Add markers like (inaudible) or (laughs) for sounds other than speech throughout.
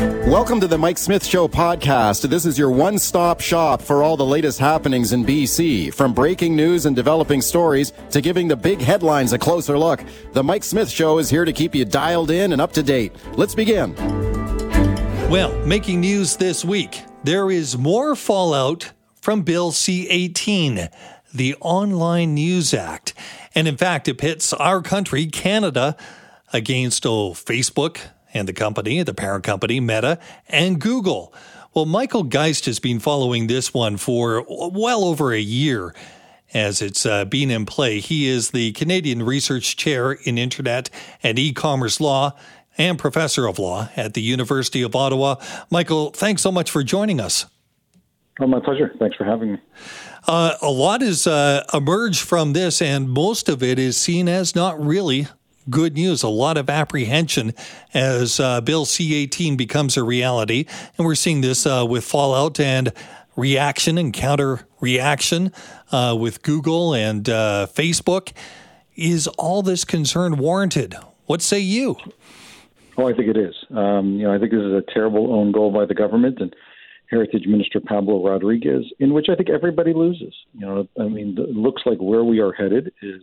Welcome to the Mike Smith Show podcast. This is your one stop shop for all the latest happenings in BC. From breaking news and developing stories to giving the big headlines a closer look, the Mike Smith Show is here to keep you dialed in and up to date. Let's begin. Well, making news this week, there is more fallout from Bill C 18, the Online News Act. And in fact, it pits our country, Canada, against oh, Facebook, and the company, the parent company, Meta, and Google. Well, Michael Geist has been following this one for well over a year as it's uh, been in play. He is the Canadian Research Chair in Internet and E commerce law and Professor of Law at the University of Ottawa. Michael, thanks so much for joining us. Oh, my pleasure. Thanks for having me. Uh, a lot has uh, emerged from this, and most of it is seen as not really good news, a lot of apprehension as uh, Bill C 18 becomes a reality. And we're seeing this uh, with fallout and reaction and counter reaction uh, with Google and uh, Facebook. Is all this concern warranted? What say you? Oh, I think it is. Um, you know, I think this is a terrible own goal by the government and Heritage Minister Pablo Rodriguez, in which I think everybody loses. You know, I mean, it looks like where we are headed is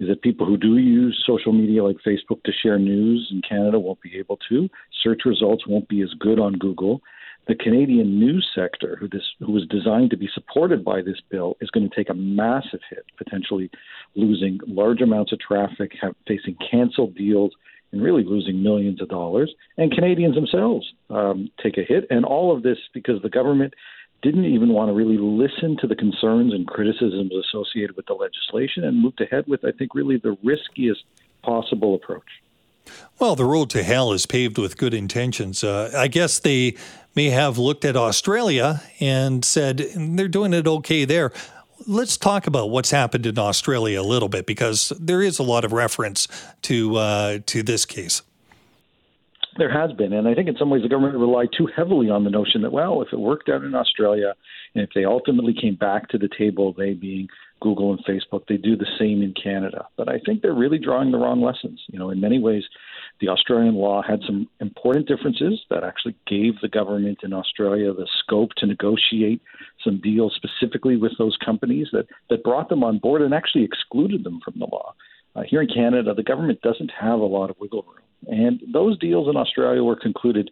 is that people who do use social media like Facebook to share news in Canada won't be able to. Search results won't be as good on Google. The Canadian news sector, who this who was designed to be supported by this bill, is going to take a massive hit, potentially losing large amounts of traffic, have, facing canceled deals, and really losing millions of dollars. And Canadians themselves um, take a hit, and all of this because the government didn't even want to really listen to the concerns and criticisms associated with the legislation and moved ahead with, I think, really the riskiest possible approach. Well, the road to hell is paved with good intentions. Uh, I guess they may have looked at Australia and said they're doing it okay there. Let's talk about what's happened in Australia a little bit because there is a lot of reference to uh, to this case. There has been, and I think in some ways the government relied too heavily on the notion that, well, if it worked out in Australia, and if they ultimately came back to the table, they being Google and Facebook, they do the same in Canada. But I think they're really drawing the wrong lessons. You know, in many ways, the Australian law had some important differences that actually gave the government in Australia the scope to negotiate some deals specifically with those companies that, that brought them on board and actually excluded them from the law. Uh, here in Canada, the government doesn't have a lot of wiggle room. And those deals in Australia were concluded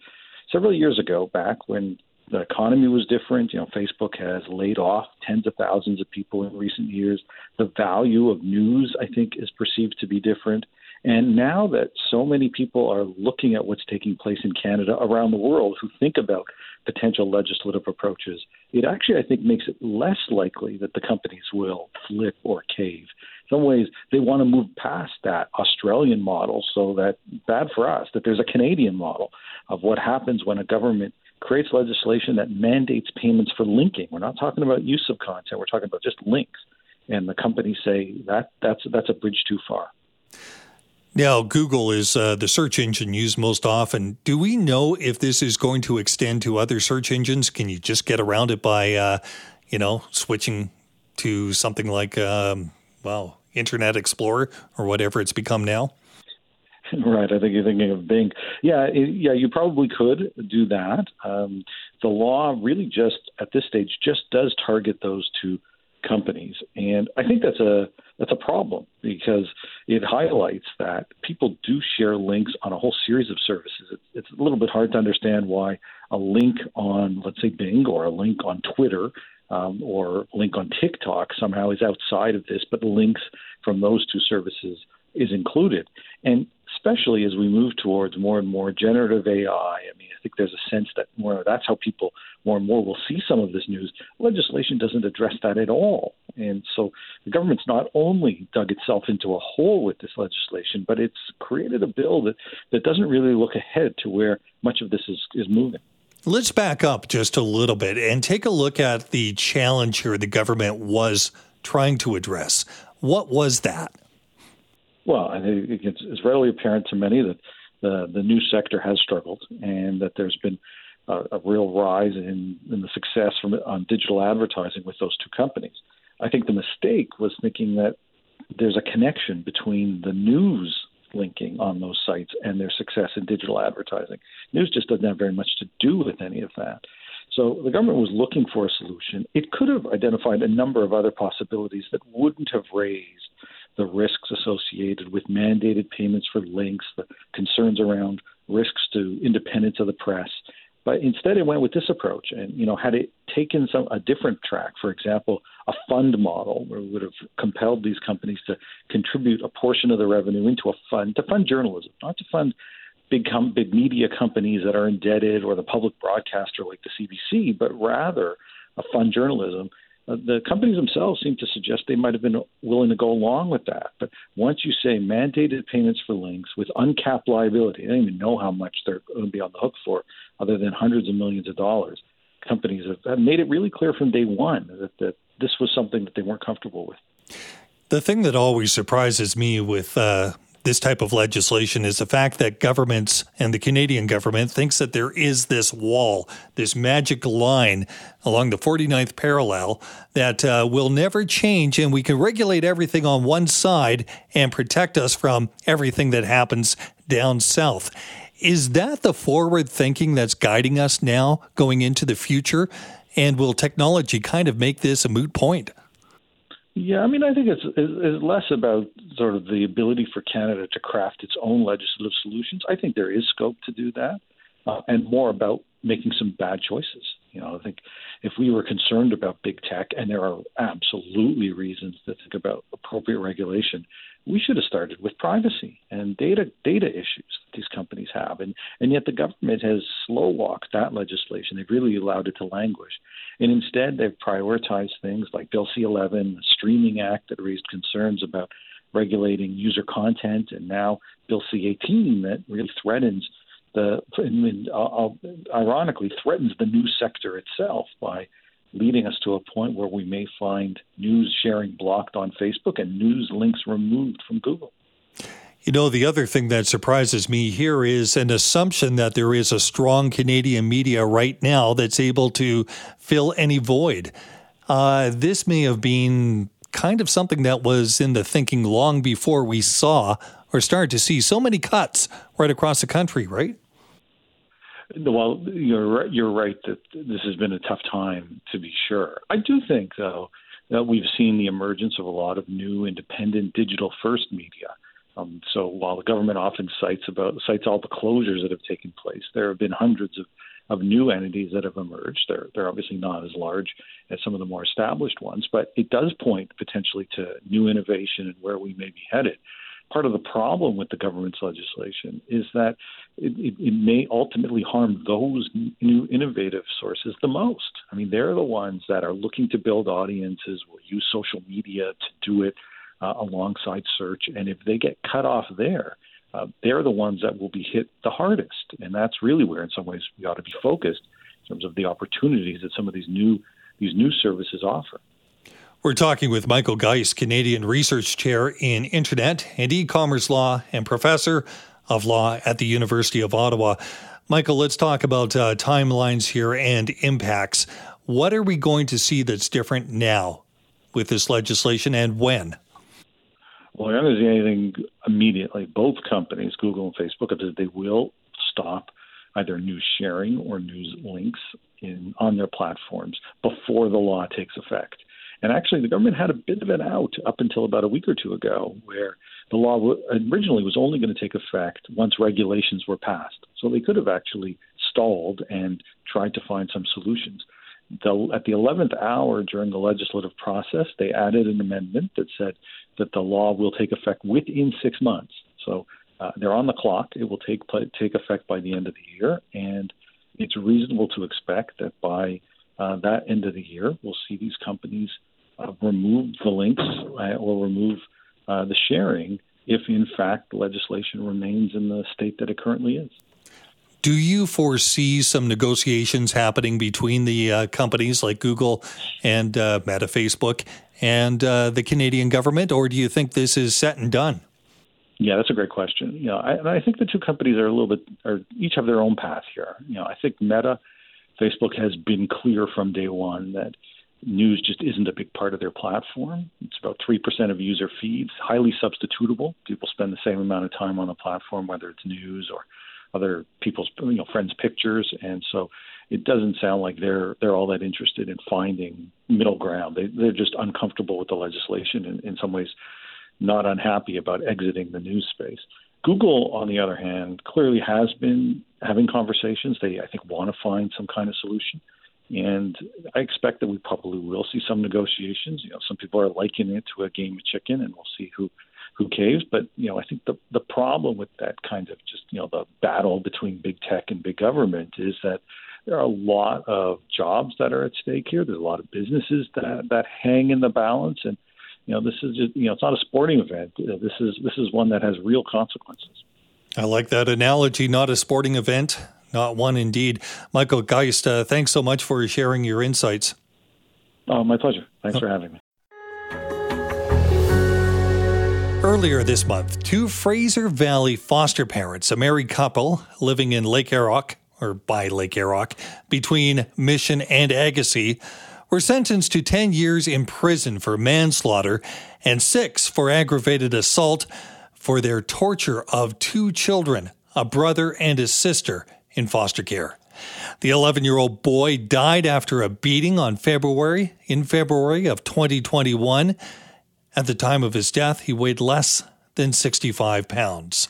several years ago, back when the economy was different. You know, Facebook has laid off tens of thousands of people in recent years. The value of news, I think, is perceived to be different. And now that so many people are looking at what's taking place in Canada around the world who think about potential legislative approaches, it actually, I think, makes it less likely that the companies will flip or cave some ways they want to move past that Australian model so that bad for us that there's a Canadian model of what happens when a government creates legislation that mandates payments for linking. We're not talking about use of content, we're talking about just links. And the companies say that that's that's a bridge too far. Now, Google is uh, the search engine used most often. Do we know if this is going to extend to other search engines? Can you just get around it by, uh, you know, switching to something like um, well, Internet Explorer or whatever it's become now? (laughs) Right. I think you're thinking of Bing. Yeah, it, yeah, you probably could do that. Um, the law really just at this stage just does target those two companies, and I think that's a that's a problem because it highlights that people do share links on a whole series of services. It's a little bit hard to understand why a link on, let's say, Bing or a link on Twitter um, or link on TikTok somehow is outside of this, but links from those two services is included. And especially as we move towards more and more generative AI, I mean, I think there's a sense that more that's how people more and more will see some of this news. Legislation doesn't address that at all. And so the government's not only dug itself into a hole with this legislation, but it's created a bill that, that doesn't really look ahead to where much of this is, is moving. Let's back up just a little bit and take a look at the challenge here the government was trying to address. What was that? Well, I think it's, readily apparent to many that the, the news sector has struggled and that there's been a, a real rise in, in the success from on digital advertising with those two companies. I think the mistake was thinking that there's a connection between the news linking on those sites and their success in digital advertising. News just doesn't have very much to do with any of that. So the government was looking for a solution. It could have identified a number of other possibilities that wouldn't have raised the risks associated with mandated payments for links, the concerns around risks to independence of the press. But instead, it went with this approach, and you know, had it taken some a different track, for example, a fund model, where we would have compelled these companies to contribute a portion of the revenue into a fund to fund journalism, not to fund big com- big media companies that are indebted or the public broadcaster like the CBC, but rather a fund journalism the companies themselves seem to suggest they might have been willing to go along with that. But once you say mandated payments for links with uncapped liability, they don't even know how much they're going to be on the hook for, other than hundreds of millions of dollars. Companies have made it really clear from day one that, that this was something that they weren't comfortable with. The thing that always surprises me with uh, this type of legislation is the fact that governments and the Canadian government thinks that there is this wall, this magic line along the 49th parallel that uh, will never change, and we can regulate everything on one side and protect us from everything that happens down south. Is that the forward thinking that's guiding us now going into the future? And will technology kind of make this a moot point? Yeah, I mean, I think it's, it's less about sort of the ability for Canada to craft its own legislative solutions. I think there is scope to do that, uh, and more about making some bad choices. You know, I think if we were concerned about big tech, and there are absolutely reasons to think about appropriate regulation, we should have started with privacy and data data issues that these companies have, and and yet the government has slow walked that legislation. They've really allowed it to languish. And instead, they've prioritized things like Bill C 11, the Streaming Act that raised concerns about regulating user content, and now Bill C 18 that really threatens the, and, uh, ironically, threatens the news sector itself by leading us to a point where we may find news sharing blocked on Facebook and news links removed from Google. You know, the other thing that surprises me here is an assumption that there is a strong Canadian media right now that's able to fill any void. Uh, this may have been kind of something that was in the thinking long before we saw or started to see so many cuts right across the country, right? Well, you're you're right that this has been a tough time to be sure. I do think though that we've seen the emergence of a lot of new independent digital first media um, so while the government often cites about cites all the closures that have taken place, there have been hundreds of, of new entities that have emerged. They're they're obviously not as large as some of the more established ones, but it does point potentially to new innovation and where we may be headed. Part of the problem with the government's legislation is that it, it, it may ultimately harm those new innovative sources the most. I mean, they're the ones that are looking to build audiences, will use social media to do it uh, alongside search. And if they get cut off there, uh, they're the ones that will be hit the hardest. And that's really where, in some ways, we ought to be focused in terms of the opportunities that some of these new these new services offer. We're talking with Michael Geist, Canadian Research Chair in Internet and E-commerce Law and Professor of Law at the University of Ottawa. Michael, let's talk about uh, timelines here and impacts. What are we going to see that's different now with this legislation and when? Well, they're not going to do anything immediately. Both companies, Google and Facebook, have said they will stop either news sharing or news links in on their platforms before the law takes effect. And actually, the government had a bit of an out up until about a week or two ago, where the law originally was only going to take effect once regulations were passed. So they could have actually stalled and tried to find some solutions. The, at the 11th hour during the legislative process, they added an amendment that said that the law will take effect within six months. So uh, they're on the clock. It will take take effect by the end of the year, and it's reasonable to expect that by uh, that end of the year, we'll see these companies uh, remove the links uh, or remove uh, the sharing if, in fact, the legislation remains in the state that it currently is. Do you foresee some negotiations happening between the uh, companies like Google and uh, Meta, Facebook, and uh, the Canadian government, or do you think this is set and done? Yeah, that's a great question. You know, I, I think the two companies are a little bit, are each have their own path here. You know, I think Meta, Facebook has been clear from day one that news just isn't a big part of their platform. It's about 3% of user feeds, highly substitutable. People spend the same amount of time on the platform, whether it's news or other people's you know friends' pictures, and so it doesn't sound like they're they're all that interested in finding middle ground. They they're just uncomfortable with the legislation and in some ways not unhappy about exiting the news space. Google, on the other hand, clearly has been having conversations. They I think want to find some kind of solution. And I expect that we probably will see some negotiations. You know, some people are likening it to a game of chicken, and we'll see who who caves. But you know, I think the the problem with that kind of just you know the battle between big tech and big government is that there are a lot of jobs that are at stake here. There's a lot of businesses that that hang in the balance, and you know, this is just, you know, it's not a sporting event. This is this is one that has real consequences. I like that analogy. Not a sporting event, not one indeed. Michael Geist, uh, thanks so much for sharing your insights. Oh, my pleasure. Thanks oh. for having me. Earlier this month, two Fraser Valley foster parents, a married couple living in Lake Errock, or by Lake Errock, between Mission and Agassiz, were sentenced to 10 years in prison for manslaughter and six for aggravated assault for their torture of two children, a brother and a sister, in foster care. The 11 year old boy died after a beating on February, in February of 2021. At the time of his death, he weighed less than 65 pounds.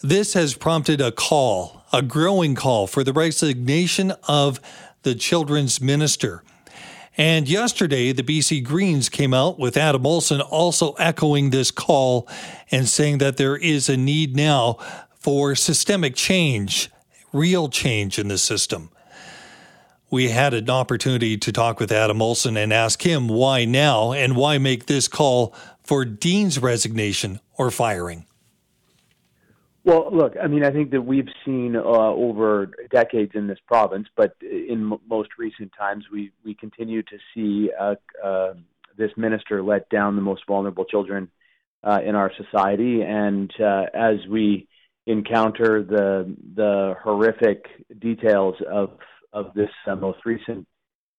This has prompted a call, a growing call for the resignation of the children's minister. And yesterday, the BC Greens came out with Adam Olsen also echoing this call and saying that there is a need now for systemic change real change in the system. We had an opportunity to talk with Adam Olsen and ask him why now and why make this call for Dean's resignation or firing. Well, look, I mean, I think that we've seen uh, over decades in this province, but in m- most recent times, we we continue to see uh, uh, this minister let down the most vulnerable children uh, in our society, and uh, as we encounter the the horrific details of of this uh, most recent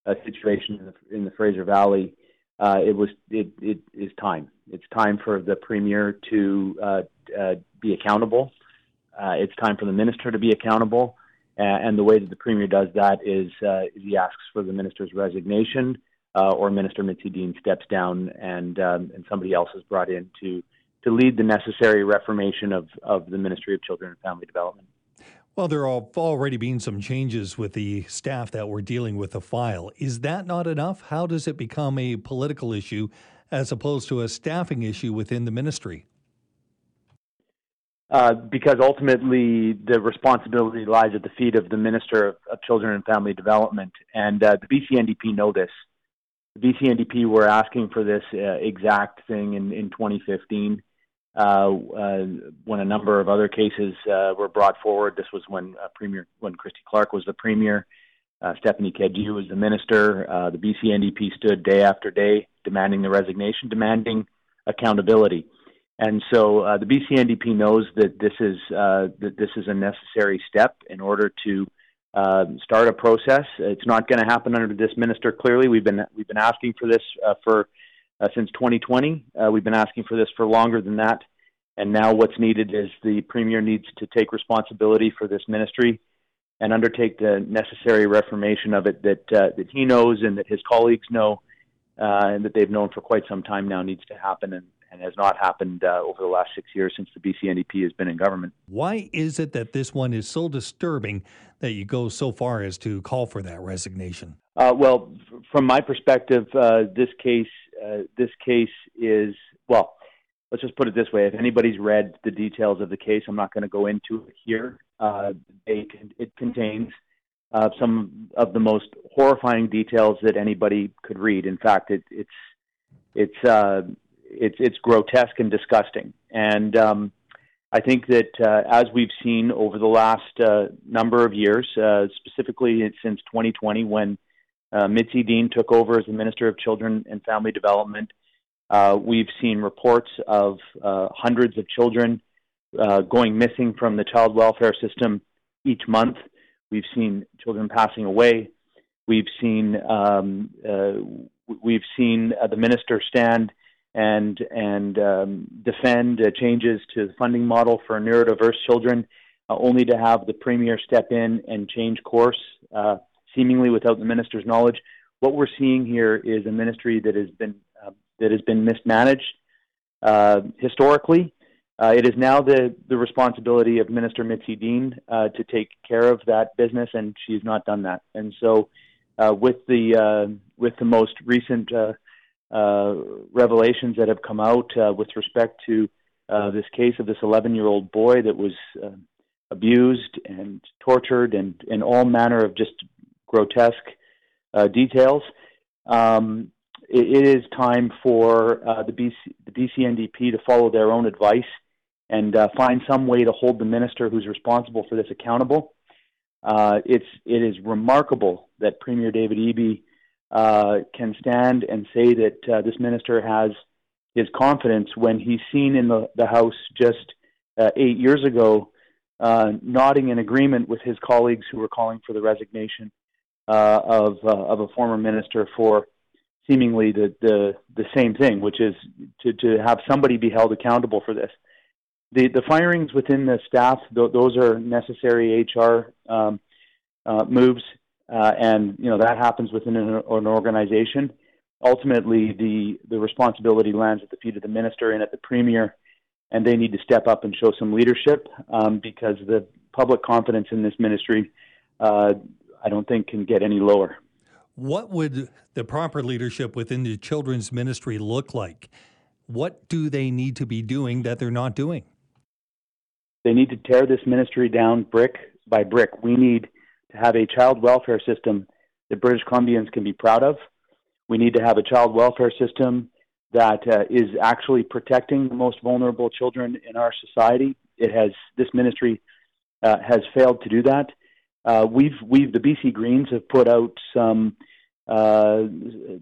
uh, situation in the, in the, Fraser Valley, uh, it was it, it is time. It's time for the premier to uh, uh, be accountable. Uh, it's time for the minister to be accountable, and the way that the premier does that is, he asks for the minister's resignation, or Minister Mitzi Dean steps down, and um, and somebody else is brought in to to lead the necessary reformation of, of the Ministry of Children and Family Development. Well, there have already been some changes with the staff that were dealing with the file. Is that not enough? How does it become a political issue as opposed to a staffing issue within the ministry? Uh, because ultimately the responsibility lies at the feet of the Minister of, of Children and Family Development. And uh, the BC NDP know this. The BC NDP were asking for this uh, exact thing in, in 2015 uh, when a number of other cases uh, were brought forward. This was when uh, Premier, when Christy Clark was the premier, uh, Stephanie Cadieux was the minister. Uh, the BC NDP stood day after day demanding the resignation, demanding accountability. And so the BC NDP knows that this is that this is a necessary step in order to start a process. It's not going to happen under this minister. Clearly, we've been we've been asking for this for since 2020. Uh, we've been asking for this for longer than that. And now what's needed is the Premier needs to take responsibility for this ministry and undertake the necessary reformation of it that, uh, that he knows and that his colleagues know uh, and that they've known for quite some time now needs to happen and, and has not happened uh, over the last six years since the BC NDP has been in government. Why is it that this one is so disturbing that you go so far as to call for that resignation? Uh, well, from my perspective, uh, this case uh, this case is well. Let's just put it this way: if anybody's read the details of the case, I'm not going to go into it here. Uh, it, it contains uh, some of the most horrifying details that anybody could read. In fact, it, it's it's uh, it's it's grotesque and disgusting. And um, I think that uh, as we've seen over the last uh, number of years, uh, specifically since 2020, when uh, Mitzi Dean took over as the Minister of Children and Family Development. Uh, we've seen reports of uh, hundreds of children uh, going missing from the child welfare system each month. We've seen children passing away. We've seen um, uh, we've seen uh, the minister stand and and um, defend uh, changes to the funding model for neurodiverse children, uh, only to have the premier step in and change course, uh, seemingly without the minister's knowledge. What we're seeing here is a ministry that has been uh, that has been mismanaged uh, historically. Uh, it is now the, the responsibility of Minister Mitzi Dean to take care of that business, and she's not done that. And so, with the with the most recent uh, revelations that have come out uh, with respect to uh, this case of this 11 year old boy that was uh, abused and tortured and in all manner of just grotesque uh, details. Um, it, it is time for uh, the, BC, the BCNDP to follow their own advice and uh, find some way to hold the minister who's responsible for this accountable. Uh, it's it is remarkable that Premier David Eby uh, can stand and say that uh, this minister has his confidence when he's seen in the, the House just uh, eight years ago uh, nodding in agreement with his colleagues who were calling for the resignation uh, of uh, of a former minister for seemingly the, the the same thing, which is to to have somebody be held accountable for this. The the firings within the staff, th- those are necessary HR um, moves uh, and you know that happens within an, an, organization. Ultimately, the the responsibility lands at the feet of the minister and at the premier, and they need to step up and show some leadership um, because the public confidence in this ministry, uh, I don't think, can get any lower. What would the proper leadership within the children's ministry look like? What do they need to be doing that they're not doing? They need to tear this ministry down brick by brick. We need to have a child welfare system that British Columbians can be proud of. We need to have a child welfare system that uh, is actually protecting the most vulnerable children in our society. It has this ministry uh, has failed to do that. Uh, we've we've the BC Greens have put out some uh,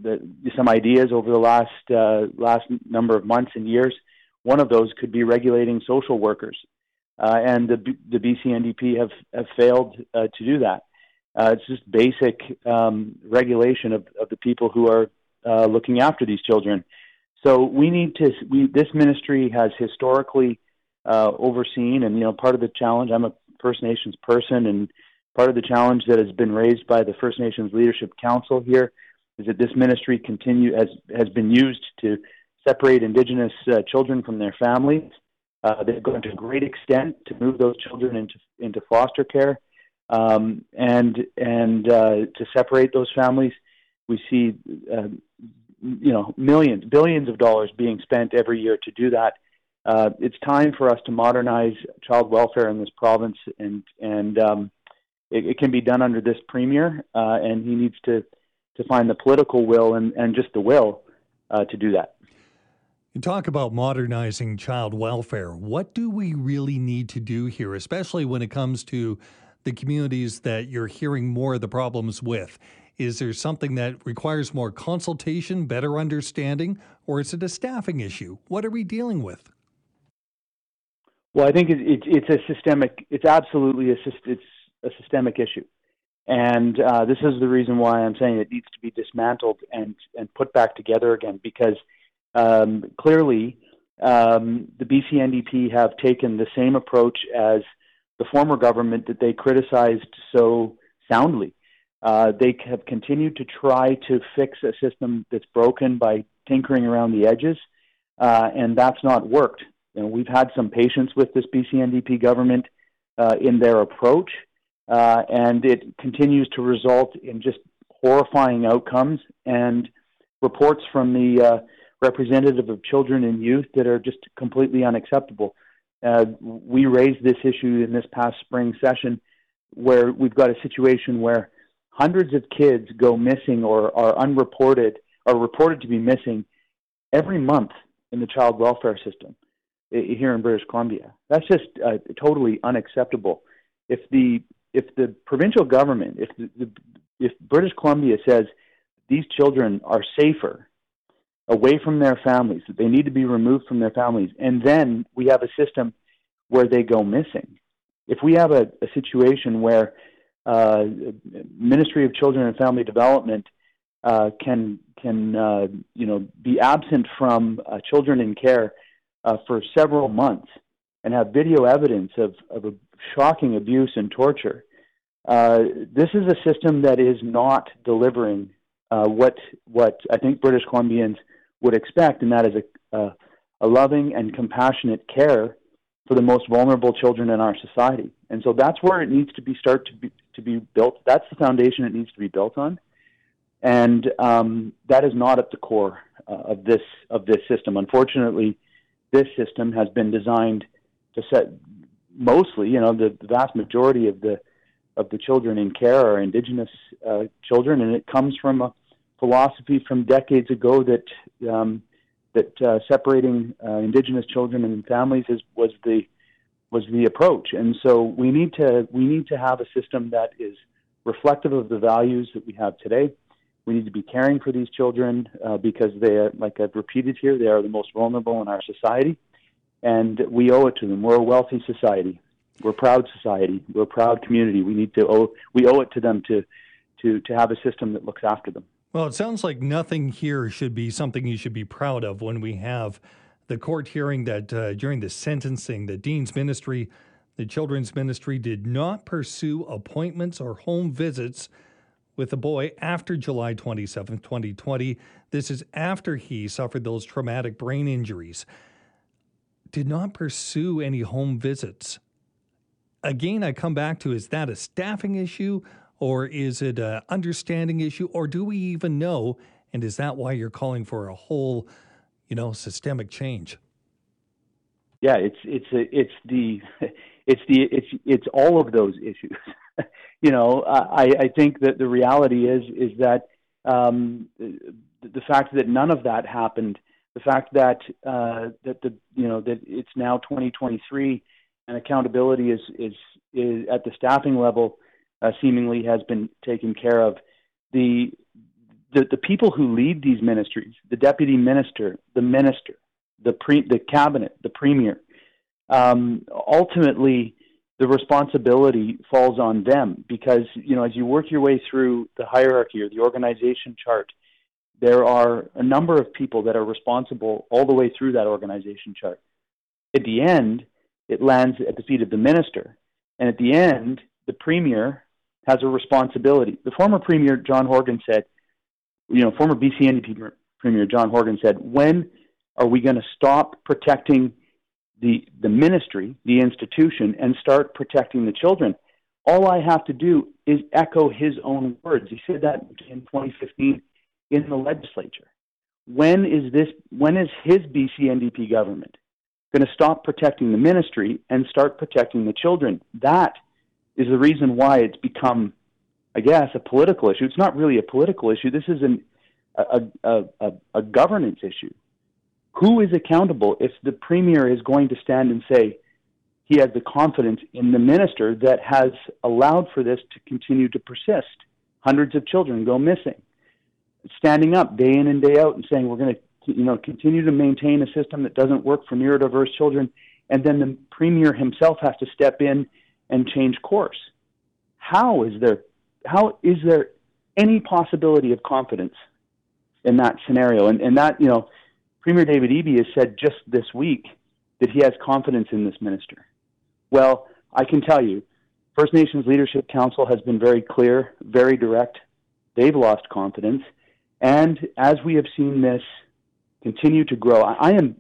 the, some ideas over the last uh, last number of months and years. One of those could be regulating social workers uh, and the the BC NDP have have failed to do that. Uh, it's just basic um, regulation of, of the people who are uh, looking after these children. So we need to. We, this ministry has historically uh, overseen, and you know, part of the challenge. I'm a First Nations person, and part of the challenge that has been raised by the First Nations Leadership Council here is that this ministry continue has has been used to separate Indigenous uh, children from their families uh, they've gone to a great extent to move those children into into foster care, um, and and uh, to separate those families. We see, uh, you know, millions, billions of dollars being spent every year to do that. Uh, it's time for us to modernize child welfare in this province, and and um, it, it, can be done under this premier, uh, and he needs to to find the political will and, and just the will uh, to do that. You talk about modernizing child welfare. What do we really need to do here, especially when it comes to the communities that you're hearing more of the problems with? Is there something that requires more consultation, better understanding, or is it a staffing issue? What are we dealing with? Well, I think it, it, it's a systemic. It's absolutely a it's a systemic issue, and uh, this is the reason why I'm saying it needs to be dismantled and and put back together again because um, clearly, um, the BC NDP have taken the same approach as the former government that they criticized so soundly. Uh, they have continued to try to fix a system that's broken by tinkering around the edges, uh, and that's not worked. You know, we've had some patience with this BC NDP government uh, in their approach, uh, and it continues to result in just horrifying outcomes and reports from the uh, representative of children and youth that are just completely unacceptable. Uh, we raised this issue in this past spring session where we've got a situation where hundreds of kids go missing or are unreported, are reported to be missing every month in the child welfare system here in British Columbia. That's just uh, totally unacceptable. If the if the provincial government, if the, the, if British Columbia says these children are safer away from their families, that they need to be removed from their families. And then we have a system where they go missing. If we have a, a situation where uh, Ministry of Children and Family Development uh, can can uh, you know be absent from uh, children in care uh, for several months and have video evidence of, of shocking abuse and torture. Uh, this is a system that is not delivering uh, what what I think British Columbians would expect, and that is a, a, a loving and compassionate care for the most vulnerable children in our society. And so that's where it needs to be start to be to be built. That's the foundation it needs to be built on, and um, that is not at the core uh, of this of this system. Unfortunately, this system has been designed to set mostly, you know, the, the vast majority of the of the children in care are Indigenous uh, children, and it comes from a philosophy from decades ago that um, that uh, separating uh, Indigenous children and families is, was the was the approach. And so we need to we need to have a system that is reflective of the values that we have today. We need to be caring for these children uh, because they like I've repeated here, they are the most vulnerable in our society, and we owe it to them. We're a wealthy society. We're a proud society. We're a proud community. We need to owe we owe it to them to to to have a system that looks after them. Well, it sounds like nothing here should be something you should be proud of when we have the court hearing that uh, during the sentencing, the Dean's ministry, the children's ministry, did not pursue appointments or home visits with the boy after July 27, 2020. This is after he suffered those traumatic brain injuries. Did not pursue any home visits. Again, I come back to is that a staffing issue? Or is it an understanding issue? Or do we even know? And is that why you're calling for a whole, you know, systemic change? Yeah, it's it's it's the it's the it's it's all of those issues. (laughs) you know, I I think that the reality is is that um, the fact that none of that happened, the fact that uh, that the you know that it's now 2023 and accountability is is is at the staffing level uh, seemingly has been taken care of. The, the the people who lead these ministries, the deputy minister, the minister, the pre, the cabinet, the premier, um, ultimately the responsibility falls on them because you know as you work your way through the hierarchy or the organization chart, there are a number of people that are responsible all the way through that organization chart. At the end, it lands at the feet of the minister, and at the end, the premier has a responsibility. The former Premier John Horgan said, you know, former BC NDP Premier John Horgan said, when are we going to stop protecting the the ministry, the institution, and start protecting the children? All I have to do is echo his own words. He said that in 2015 in the legislature. When is this? When is his BC NDP government going to stop protecting the ministry and start protecting the children? That is the reason why it's become, I guess, a political issue. It's not really a political issue. This is an, a, a, a, a governance issue. Who is accountable if the premier is going to stand and say he has the confidence in the minister that has allowed for this to continue to persist? Hundreds of children go missing. Standing up day in and day out and saying we're going to you know, continue to maintain a system that doesn't work for neurodiverse children, and then the premier himself has to step in and change course. How is there how is there any possibility of confidence in that scenario? And, and that, you know, Premier David Eby has said just this week that he has confidence in this minister. Well, I can tell you, First Nations Leadership Council has been very clear, very direct. They've lost confidence. And as we have seen this continue to grow, I am,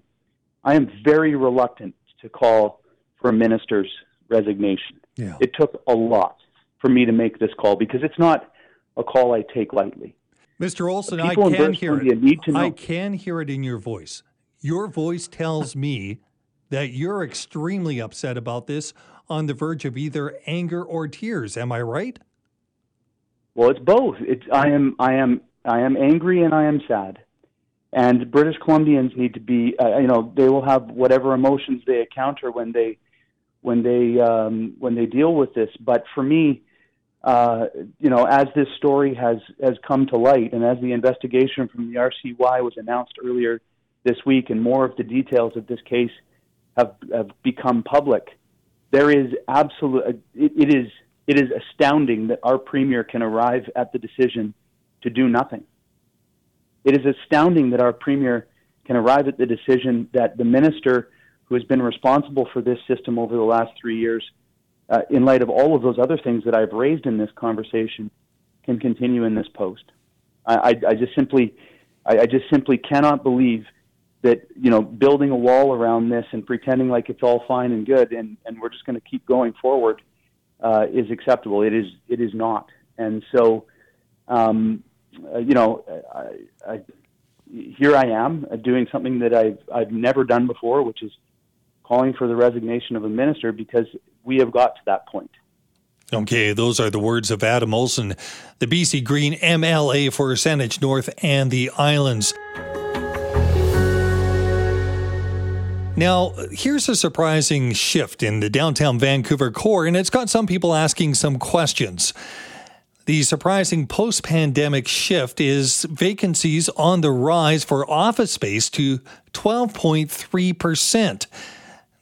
I am very reluctant to call for a minister's resignation. Yeah. It took a lot for me to make this call because it's not a call I take lightly. Mr. Olsen, I can hear it. Need to know. I can hear it in your voice. Your voice tells me that you're extremely upset about this, on the verge of either anger or tears. Am I right? Well, it's both. It's I am I am I am angry and I am sad. And British Columbians need to be, uh, you know, they will have whatever emotions they encounter when they when they um, when they deal with this. But for me, uh, you know, as this story has has come to light, and as the investigation from the RCY was announced earlier this week, and more of the details of this case have have become public, there is absolute. It, it is It is astounding that our premier can arrive at the decision to do nothing. It is astounding that our premier can arrive at the decision that the minister who has been responsible for this system over the last three years, uh, in light of all of those other things that I've raised in this conversation, can continue in this post. I, I, I just simply, I, I just simply cannot believe that you know building a wall around this and pretending like it's all fine and good and, and we're just going to keep going forward uh, is acceptable. It is it is not. And so, um, uh, you know, I, I, here I am uh, doing something that I've I've never done before, which is calling for the resignation of a minister because we have got to that point. Okay, those are the words of Adam Olsen, the BC Green MLA for Saanich North and the Islands. Now, here's a surprising shift in the downtown Vancouver core, and it's got some people asking some questions. The surprising post pandemic shift is vacancies on the rise for office space to 12.3%.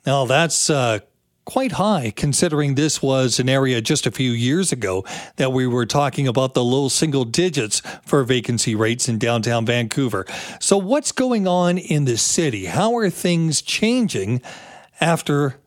Now, that's uh, quite high considering this was an area just a few years ago that we were talking about the low single digits for vacancy rates in downtown Vancouver. So, what's going on in the city? How are things changing after?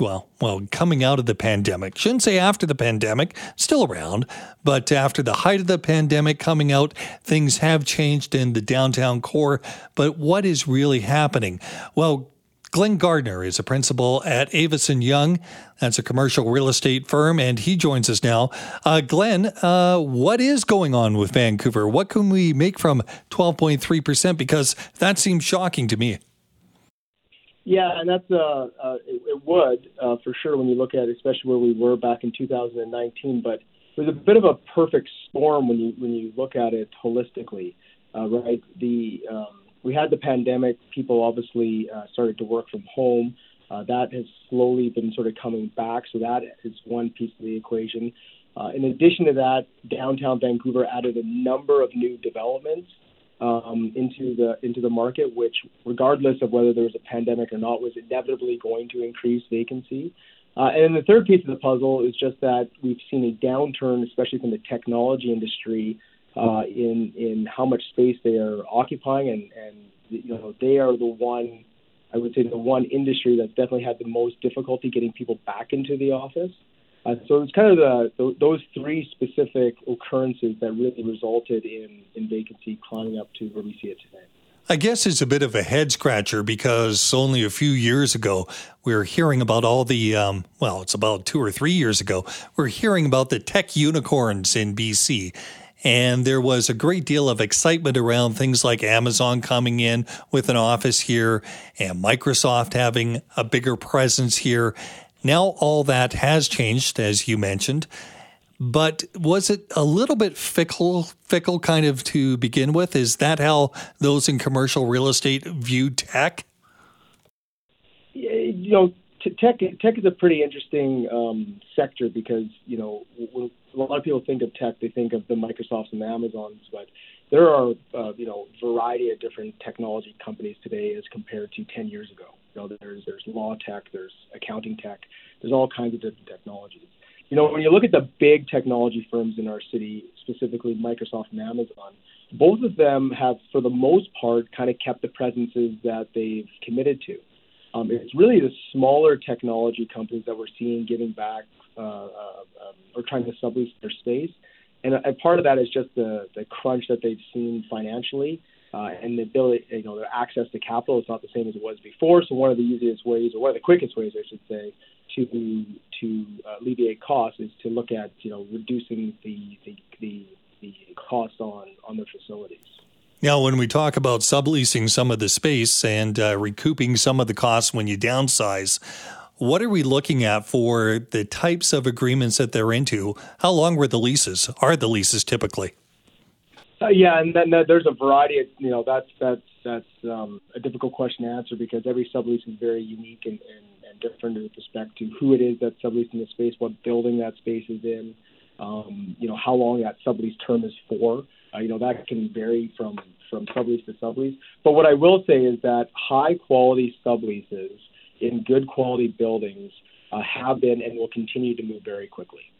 Well, well, coming out of the pandemic. Shouldn't say after the pandemic, still around, but after the height of the pandemic coming out, things have changed in the downtown core. But what is really happening? Well, Glenn Gardner is a principal at Avison Young. That's a commercial real estate firm, and he joins us now. Uh, Glenn, uh, what is going on with Vancouver? What can we make from 12.3%? Because that seems shocking to me. Yeah, and that's uh, uh it, it would uh, for sure when you look at, it, especially where we were back in 2019. But it was a bit of a perfect storm when you when you look at it holistically, uh, right? The um, we had the pandemic. People obviously uh, started to work from home. Uh, that has slowly been sort of coming back. So that is one piece of the equation. Uh, in addition to that, downtown Vancouver added a number of new developments um, into the into the market, which, regardless of whether there was a pandemic or not, was inevitably going to increase vacancy. Uh, and then the third piece of the puzzle is just that we've seen a downturn, especially from the technology industry, uh, in in how much space they are occupying, and and you know they are the one, I would say the one industry that's definitely had the most difficulty getting people back into the office. Uh, so it's kind of the, the, those three specific occurrences that really resulted in in vacancy climbing up to where we see it today. I guess it's a bit of a head scratcher because only a few years ago we were hearing about all the, um, well, it's about two or three years ago, we we're hearing about the tech unicorns in BC. And there was a great deal of excitement around things like Amazon coming in with an office here and Microsoft having a bigger presence here. Now, all that has changed, as you mentioned. But was it a little bit fickle, fickle kind of to begin with? Is that how those in commercial real estate view tech? You know, tech tech is a pretty interesting um, sector because you know when a lot of people think of tech, they think of the Microsofts and the Amazons, but there are uh, you know variety of different technology companies today as compared to 10 years ago. You know, there's there's law tech, there's accounting tech, there's all kinds of different technologies. You know, when you look at the big technology firms in our city, specifically Microsoft and Amazon, both of them have, for the most part, kind of kept the presences that they've committed to. Um, it's really the smaller technology companies that we're seeing giving back uh, uh, um, or trying to sublease their space. And, and part of that is just the, the crunch that they've seen financially uh, and the ability, you know, their access to capital is not the same as it was before. So one of the easiest ways, or one of the quickest ways, I should say, to to uh, alleviate costs is to look at, you know, reducing the the, the, the cost on on their facilities. Now, when we talk about subleasing some of the space and uh, recouping some of the costs when you downsize, what are we looking at for the types of agreements that they're into? How long were the leases? Are the leases typically? Uh, yeah, and then uh, there's a variety. Of, you know, that's that's that's um, a difficult question to answer because every sublease is very unique and, and, and different with respect to who it is that's subleasing the space, what building that space is in, um, you know, how long that sublease term is for. Uh, you know, that can vary from from sublease to sublease. But what I will say is that high quality subleases in good quality buildings uh, have been and will continue to move very quickly.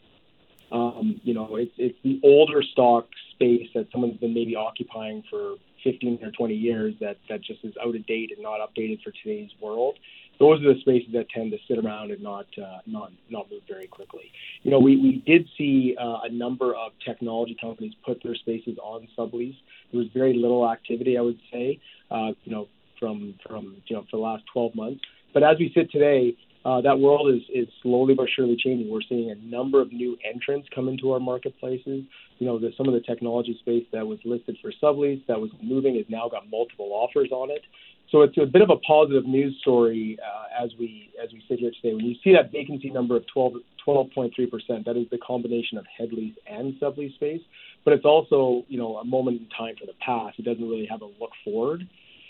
Um, you know, it's it's the older stock space that someone's been maybe occupying for 15 or 20 years that that just is out of date and not updated for today's world. Those are the spaces that tend to sit around and not uh, not not move very quickly. You know, we we did see uh, a number of technology companies put their spaces on sublease. There was very little activity, I would say. Uh, you know, from from you know for the last 12 months. But as we sit today, uh, that world is, is slowly but surely changing. We're seeing a number of new entrants come into our marketplaces. You know, the, some of the technology space that was listed for sublease that was moving has now got multiple offers on it. So it's a bit of a positive news story uh, as we as we sit here today. When you see that vacancy number of 12, 12.3 percent, that is the combination of head lease and sublease space. But it's also you know a moment in time for the past. It doesn't really have a look forward.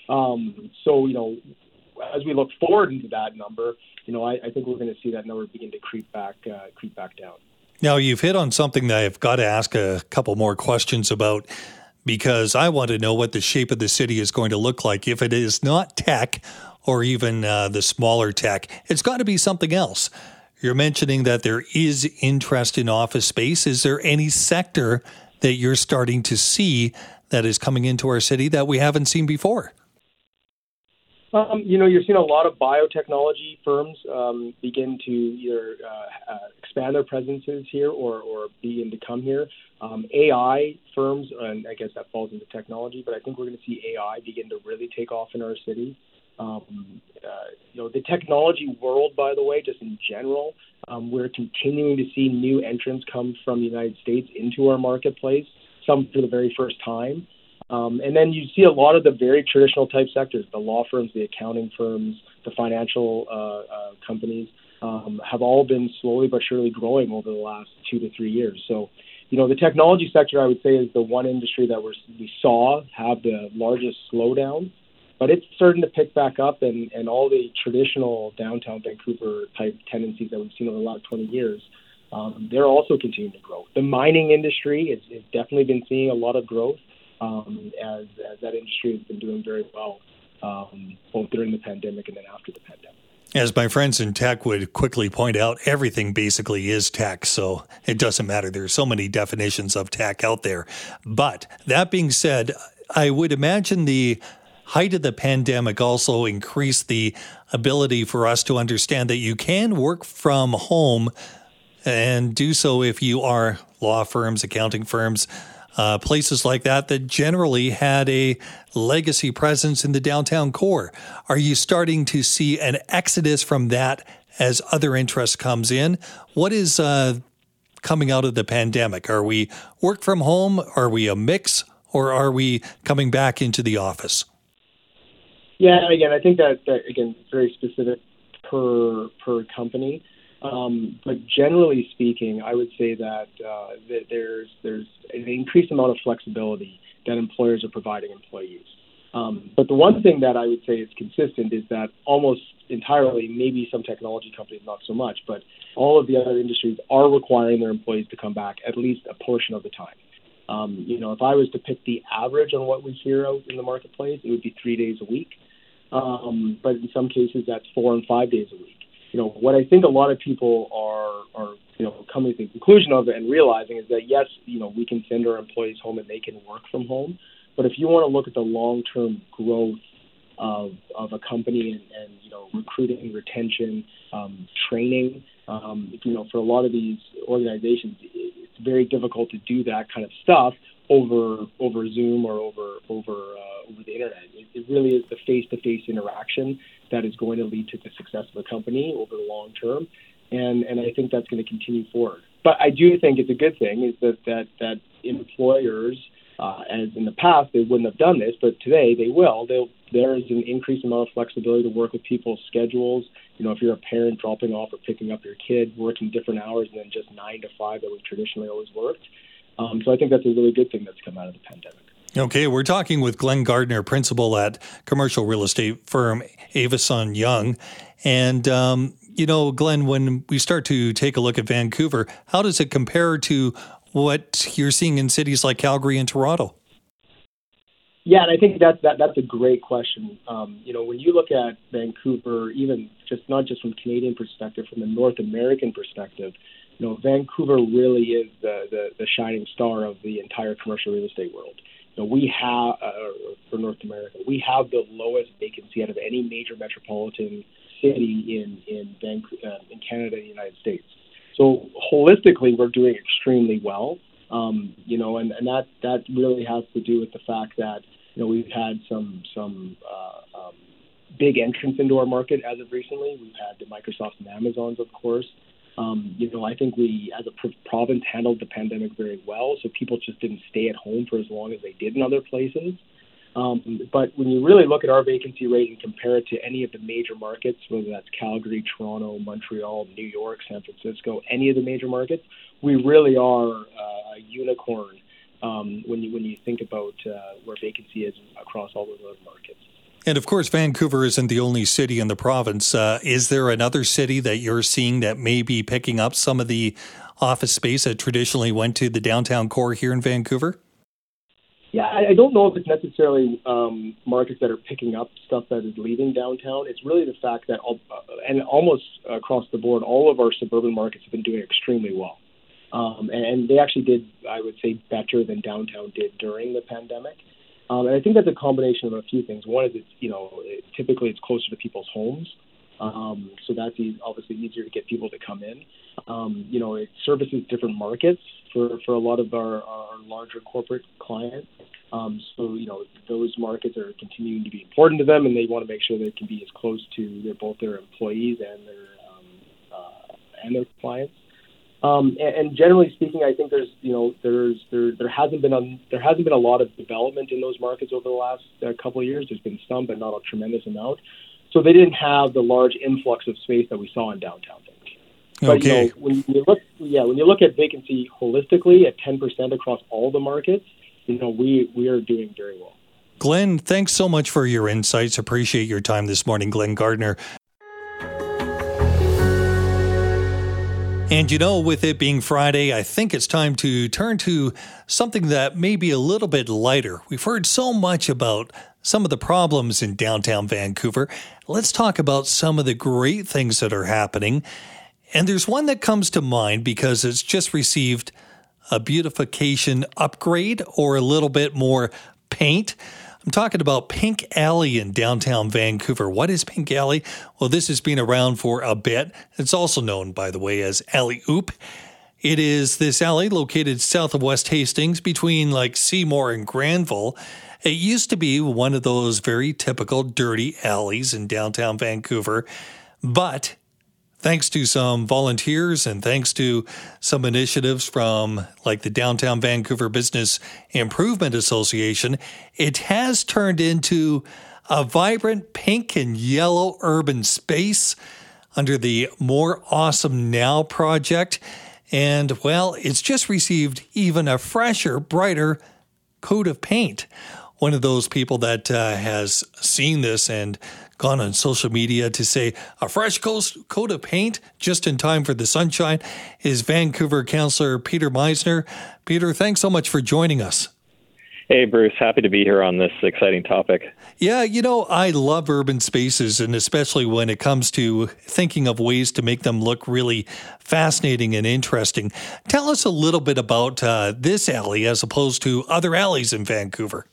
Um, so you know as we look forward into that number, you know, I, I think we're going to see that number begin to creep back, uh, creep back down. Now, you've hit on something that I've got to ask a couple more questions about because I want to know what the shape of the city is going to look like. If it is not tech or even uh, the smaller tech, it's got to be something else. You're mentioning that there is interest in office space. Is there any sector that you're starting to see that is coming into our city that we haven't seen before? Um, you know, you're seeing a lot of biotechnology firms um, begin to either uh, uh, expand their presences here or, or begin to come here. Um, AI firms, and I guess that falls into technology, but I think we're going to see AI begin to really take off in our city. Um, uh, you know, the technology world, by the way, just in general, um, we're continuing to see new entrants come from the United States into our marketplace, some for the very first time. Um, and then you see a lot of the very traditional type sectors, the law firms, the accounting firms, the financial uh, uh, companies, um, have all been slowly but surely growing over the last two to three years. So, you know, the technology sector, I would say, is the one industry that we're, we saw have the largest slowdown, but it's starting to pick back up, and, and all the traditional downtown Vancouver type tendencies that we've seen over the last 20 years. Um, they're also continuing to grow. The mining industry has, definitely been seeing a lot of growth um, as, as that industry has been doing very well, um, both during the pandemic and then after the pandemic. As my friends in tech would quickly point out, everything basically is tech, so it doesn't matter. There's so many definitions of tech out there. But that being said, I would imagine the height of the pandemic also increased the ability for us to understand that you can work from home and do so if you are law firms, accounting firms, uh, places like that that generally had a legacy presence in the downtown core. Are you starting to see an exodus from that as other interest comes in? What is uh, coming out of the pandemic? Are we work from home? Are we a mix? Or are we coming back into the office? Yeah, again, I think that, that again, very specific per per company. Um, but generally speaking, I would say that, uh, that there's there's an increased amount of flexibility that employers are providing employees. Um, but the one thing that I would say is consistent is that almost entirely, maybe some technology companies not so much, but all of the other industries are requiring their employees to come back at least a portion of the time. Um, you know, if I was to pick the average on what we hear out in the marketplace, it would be three days a week. Um, but in some cases, that's four and five days a week you know, what I think a lot of people are are you know coming to the conclusion of and realizing is that yes, you know, we can send our employees home and they can work from home, but if you want to look at the long term growth of of a company and, and you know recruiting, retention, um, training, um, you know, for a lot of these organizations, it's very difficult to do that kind of stuff over over Zoom or over over uh, over the internet. It, really is the face to face interaction that is going to lead to the success of a company over the long term, and and I think that's going to continue forward. But I do think it's a good thing is that that that employers, uh, as in the past they wouldn't have done this, but today they will. They'll there is an increased amount of flexibility to work with people's schedules. You know, if you're a parent dropping off or picking up your kid, working different hours than just nine to five that we've traditionally always worked. Um, so I think that's a really good thing that's come out of the pandemic. Okay, we're talking with Glenn Gardner, principal at commercial real estate firm Avison Young. And, um, you know, Glenn, when we start to take a look at Vancouver, how does it compare to what you're seeing in cities like Calgary and Toronto? Yeah, and I think that's that that's a great question. Um, you know, when you look at Vancouver, even just not just from Canadian perspective, from the North American perspective, you know, Vancouver really is the the, the shining star of the entire commercial real estate world. Know, we have uh, for North America, we have the lowest vacancy out of any major metropolitan city in in uh, in Canada and the United States. So holistically, we're doing extremely well. Um, you know, and, and that that really has to do with the fact that you know we've had some some uh, um, big entrants into our market as of recently. We've had the Microsofts and Amazons, of course. Um, you know, I think we, as a province, handled the pandemic very well. So people just didn't stay at home for as long as they did in other places. Um, but when you really look at our vacancy rate and compare it to any of the major markets, whether that's Calgary, Toronto, Montreal, New York, San Francisco, any of the major markets, we really are uh, a unicorn um, when you when you think about uh, where vacancy is across all those markets. And of course, Vancouver isn't the only city in the province. Uh, is there another city that you're seeing that may be picking up some of the office space that traditionally went to the downtown core here in Vancouver? Yeah, I, don't know if it's necessarily um, markets that are picking up stuff that is leaving downtown. It's really the fact that, all, uh, and almost across the board, all of our suburban markets have been doing extremely well. Um, and, and they actually did, I would say, better than downtown did during the pandemic. Um, and I think that's a combination of a few things. One is it's, you know, it, typically it's closer to people's homes. Um, so that's obviously easier to get people to come in. Um, you know, it services different markets for, for a lot of our, our larger corporate clients. Um, so, you know, those markets are continuing to be important to them, and they want to make sure they can be as close to their, both their employees and their um, uh, and their clients. Um, and, and generally speaking, I think there's you know there's there there hasn't been a there hasn't been a lot of development in those markets over the last uh, couple of years. There's been some, but not a tremendous amount. So they didn't have the large influx of space that we saw in downtown. But okay. you know, when you look, yeah, when you look at vacancy holistically at 10% across all the markets, you know, we we are doing very well. Glenn, thanks so much for your insights. Appreciate your time this morning, Glenn Gardner. And you know, with it being Friday, I think it's time to turn to something that may be a little bit lighter. We've heard so much about some of the problems in downtown Vancouver. Let's talk about some of the great things that are happening. And there's one that comes to mind because it's just received a beautification upgrade or a little bit more paint. I'm talking about Pink Alley in downtown Vancouver. What is Pink Alley? Well, this has been around for a bit. It's also known, by the way, as Alley Oop. It is this alley located south of West Hastings between like Seymour and Granville. It used to be one of those very typical dirty alleys in downtown Vancouver, but thanks to some volunteers and thanks to some initiatives from like the Downtown Vancouver Business Improvement Association, it has turned into a vibrant pink and yellow urban space under the More Awesome Now project. And well, it's just received even a fresher, brighter coat of paint. One of those people that uh, has seen this and gone on social media to say a fresh coat of paint just in time for the sunshine is Vancouver Councillor Peter Meiszner. Peter, thanks so much for joining us. Hey, Bruce, happy to be here on this exciting topic. Yeah, you know, I love urban spaces, and especially when it comes to thinking of ways to make them look really fascinating and interesting. Tell us a little bit about uh, this alley as opposed to other alleys in Vancouver.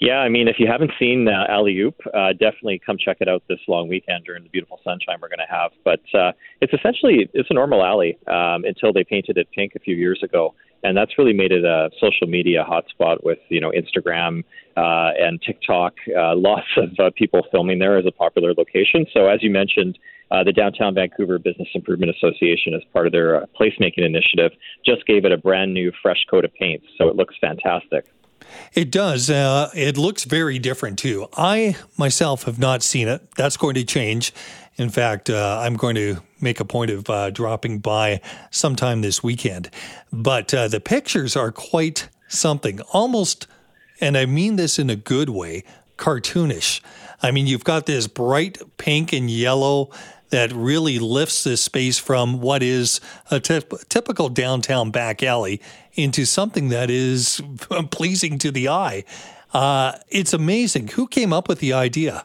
Yeah, I mean, if you haven't seen uh, Alley Oop, uh, definitely come check it out this long weekend during the beautiful sunshine we're going to have. But uh, it's essentially it's a normal alley um, until they painted it pink a few years ago, and that's really made it a social media hotspot with you know Instagram uh, and TikTok. Uh, (laughs) lots of uh, people filming there as a popular location. So as you mentioned. Uh, the Downtown Vancouver Business Improvement Association, as part of their uh, placemaking initiative, just gave it a brand new, fresh coat of paint. So it looks fantastic. It does. Uh, it looks very different too. I myself have not seen it. That's going to change. In fact, uh, I'm going to make a point of uh, dropping by sometime this weekend. But uh, the pictures are quite something, almost, and I mean this in a good way, cartoonish. I mean, you've got this bright pink and yellow that really lifts this space from what is a t- typical downtown back alley into something that is (laughs) pleasing to the eye. Uh, it's amazing. Who came up with the idea?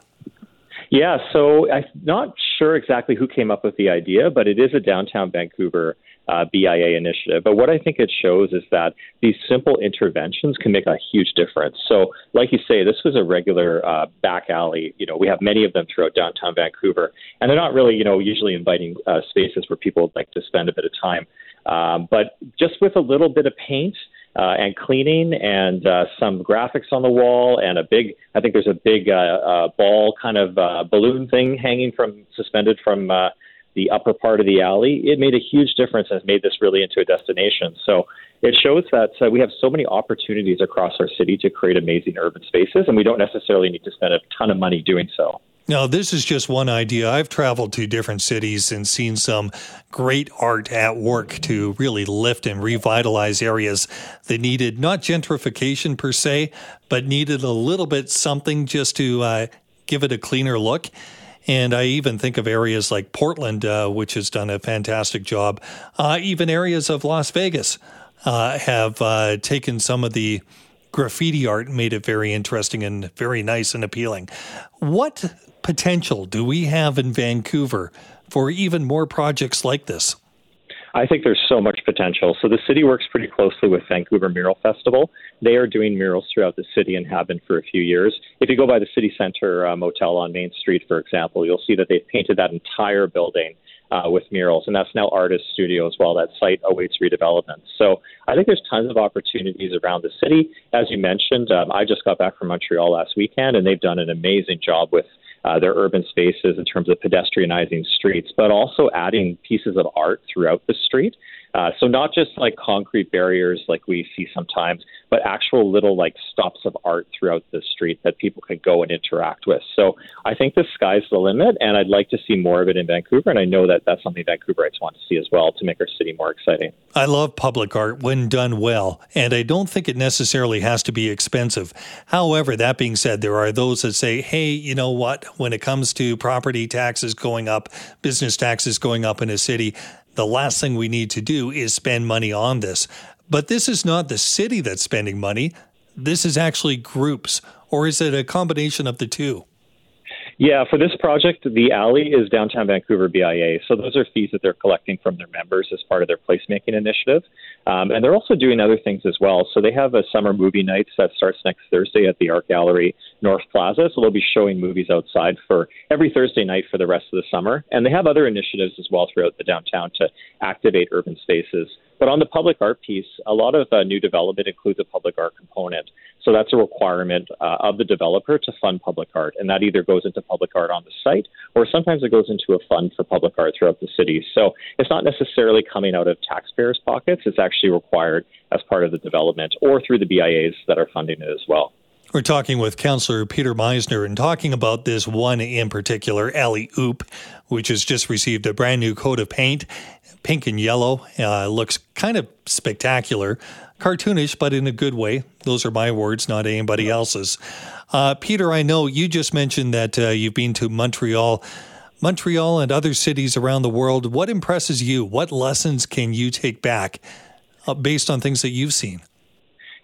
Yeah, so I'm not sure exactly who came up with the idea, but it is a downtown Vancouver uh, BIA initiative. But what I think it shows is that these simple interventions can make a huge difference. So, like you say, this was a regular uh, back alley. You know, we have many of them throughout downtown Vancouver, and they're not really, you know, usually inviting uh, spaces where people would like to spend a bit of time. Um, but just with a little bit of paint uh, and cleaning and uh, some graphics on the wall and a big, I think there's a big uh, uh, ball kind of uh, balloon thing hanging from suspended from uh, the upper part of the alley. It made a huge difference and has made this really into a destination. So it shows that uh, we have so many opportunities across our city to create amazing urban spaces, and we don't necessarily need to spend a ton of money doing so. Now, this is just one idea. I've traveled to different cities and seen some great art at work to really lift and revitalize areas that needed not gentrification per se, but needed a little bit something just to uh, give it a cleaner look. And I even think of areas like Portland, uh, which has done a fantastic job. Uh, even areas of Las Vegas uh, have uh, taken some of the graffiti art and made it very interesting and very nice and appealing. What potential do we have in Vancouver for even more projects like this? I think there's so much potential. So the city works pretty closely with Vancouver Mural Festival. They are doing murals throughout the city and have been for a few years. If you go by the city center uh, motel on Main Street, for example, you'll see that they've painted that entire building uh, with murals, and that's now Artist Studio as well. That site awaits redevelopment. So I think there's tons of opportunities around the city. As you mentioned, um, I just got back from Montreal last weekend, and they've done an amazing job with uh, their urban spaces in terms of pedestrianizing streets, but also adding pieces of art throughout the street. Uh, so not just like concrete barriers like we see sometimes, but actual little like stops of art throughout the street that people can go and interact with. So I think the sky's the limit, and I'd like to see more of it in Vancouver. And I know that that's something Vancouverites want to see as well to make our city more exciting. I love public art when done well, and I don't think it necessarily has to be expensive. However, that being said, there are those that say, hey, you know what? When it comes to property taxes going up, business taxes going up in a city, the last thing we need to do is spend money on this. But this is not the city that's spending money. This is actually groups, or is it a combination of the two? Yeah, for this project, the alley is downtown Vancouver BIA. So those are fees that they're collecting from their members as part of their placemaking initiative. Um, and they're also doing other things as well. So they have a summer movie nights that starts next Thursday at the Art Gallery North Plaza. So they'll be showing movies outside for every Thursday night for the rest of the summer. And they have other initiatives as well throughout the downtown to activate urban spaces. But on the public art piece, a lot of uh, new development includes a public art component. So that's a requirement uh, of the developer to fund public art. And that either goes into public art on the site or sometimes it goes into a fund for public art throughout the city. So it's not necessarily coming out of taxpayers' pockets, it's actually required as part of the development or through the BIAs that are funding it as well. We're talking with Councillor Peter Meiszner and talking about this one in particular, Alley Oop, which has just received a brand new coat of paint, pink and yellow. Uh, looks kind of spectacular, cartoonish, but in a good way. Those are my words, not anybody else's. Uh, Peter, I know you just mentioned that uh, you've been to Montreal. Montreal and other cities around the world. What impresses you? What lessons can you take back uh, based on things that you've seen?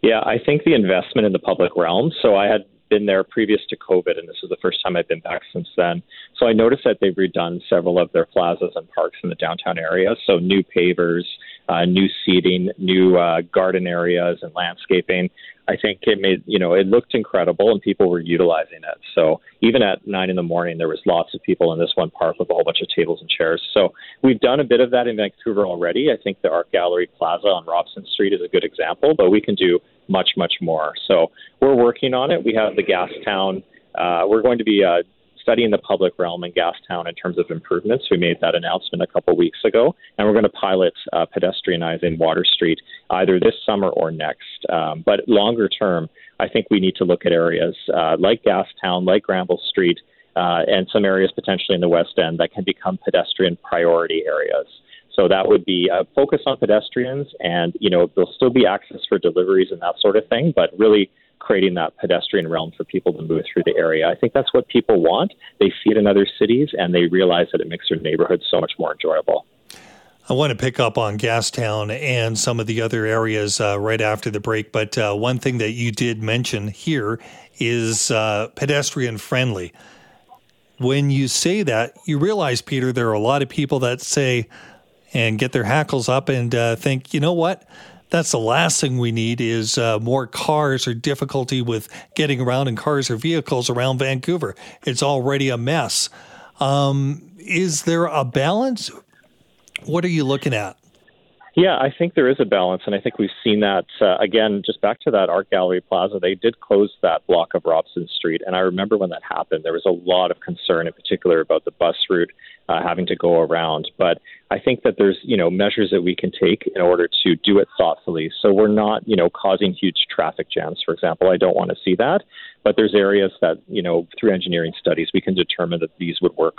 Yeah, I think the investment in the public realm. So I had been there previous to COVID, and this is the first time I've been back since then. So I noticed that they've redone several of their plazas and parks in the downtown area. So new pavers, uh, new seating, new uh, garden areas, and landscaping. I think it made you know it looked incredible, and people were utilizing it. So even at nine in the morning, there was lots of people in this one park with a whole bunch of tables and chairs. So we've done a bit of that in Vancouver already. I think the Art Gallery Plaza on Robson Street is a good example, but we can do much, much more. So we're working on it. We have the Gastown. Uh, we're going to be uh, studying the public realm in Gastown in terms of improvements. We made that announcement a couple weeks ago, and we're going to pilot uh, pedestrianizing Water Street either this summer or next. Um, but longer term, I think we need to look at areas uh, like Gastown, like Granville Street, uh, and some areas potentially in the West End that can become pedestrian priority areas. So that would be a focus on pedestrians, and you know there'll still be access for deliveries and that sort of thing, but really creating that pedestrian realm for people to move through the area. I think that's what people want. They see it in other cities, and they realize that it makes their neighborhood so much more enjoyable. I want to pick up on Gastown and some of the other areas uh, right after the break. But uh, one thing that you did mention here is uh, pedestrian friendly. When you say that, you realize, Peter, there are a lot of people that say and get their hackles up and uh, think, you know what? That's the last thing we need is uh, more cars or difficulty with getting around in cars or vehicles around Vancouver. It's already a mess. Um, is there a balance? What are you looking at? Yeah, I think there is a balance, and I think we've seen that uh, again. Just back to that Art Gallery Plaza, they did close that block of Robson Street, and I remember when that happened, there was a lot of concern, in particular, about the bus route uh, having to go around. But I think that there's you know measures that we can take in order to do it thoughtfully, so we're not you know causing huge traffic jams. For example, I don't want to see that, but there's areas that you know through engineering studies we can determine that these would work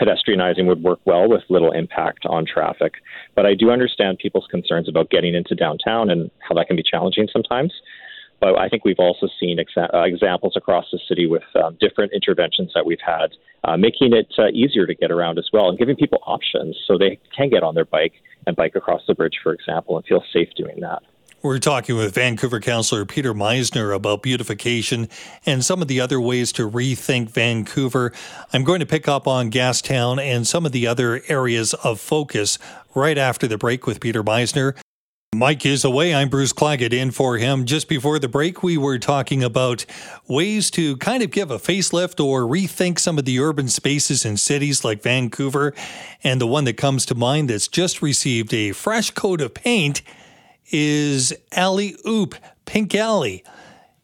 pedestrianizing would work well with little impact on traffic. But I do understand people's concerns about getting into downtown and how that can be challenging sometimes. But I think we've also seen exa- uh, examples across the city with um, different interventions that we've had, uh, making it uh, easier to get around as well and giving people options so they can get on their bike and bike across the bridge, for example, and feel safe doing that. We're talking with Vancouver Councillor Peter Meiszner about beautification and some of the other ways to rethink Vancouver. I'm going to pick up on Gastown and some of the other areas of focus right after the break with Peter Meiszner. Mike is away. I'm Bruce Claggett in for him. Just before the break, we were talking about ways to kind of give a facelift or rethink some of the urban spaces in cities like Vancouver. And the one that comes to mind that's just received a fresh coat of paint is Alley Oop, Pink Alley.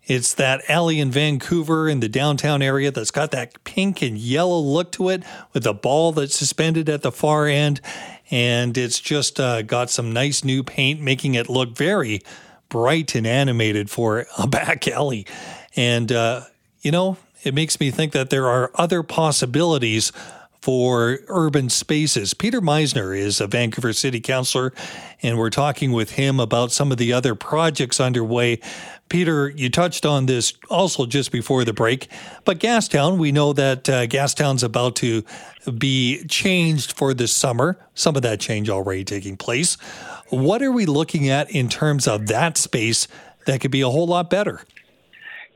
It's that alley in Vancouver in the downtown area that's got that pink and yellow look to it with a ball that's suspended at the far end. And it's just uh, got some nice new paint, making it look very bright and animated for a (laughs) back alley. And, uh, you know, it makes me think that there are other possibilities for urban spaces. Peter Meiszner is a Vancouver City Councillor, and we're talking with him about some of the other projects underway. Peter, you touched on this also just before the break, but Gastown, we know that uh, Gastown's about to be changed for this summer. Some of that change already taking place. What are we looking at in terms of that space that could be a whole lot better?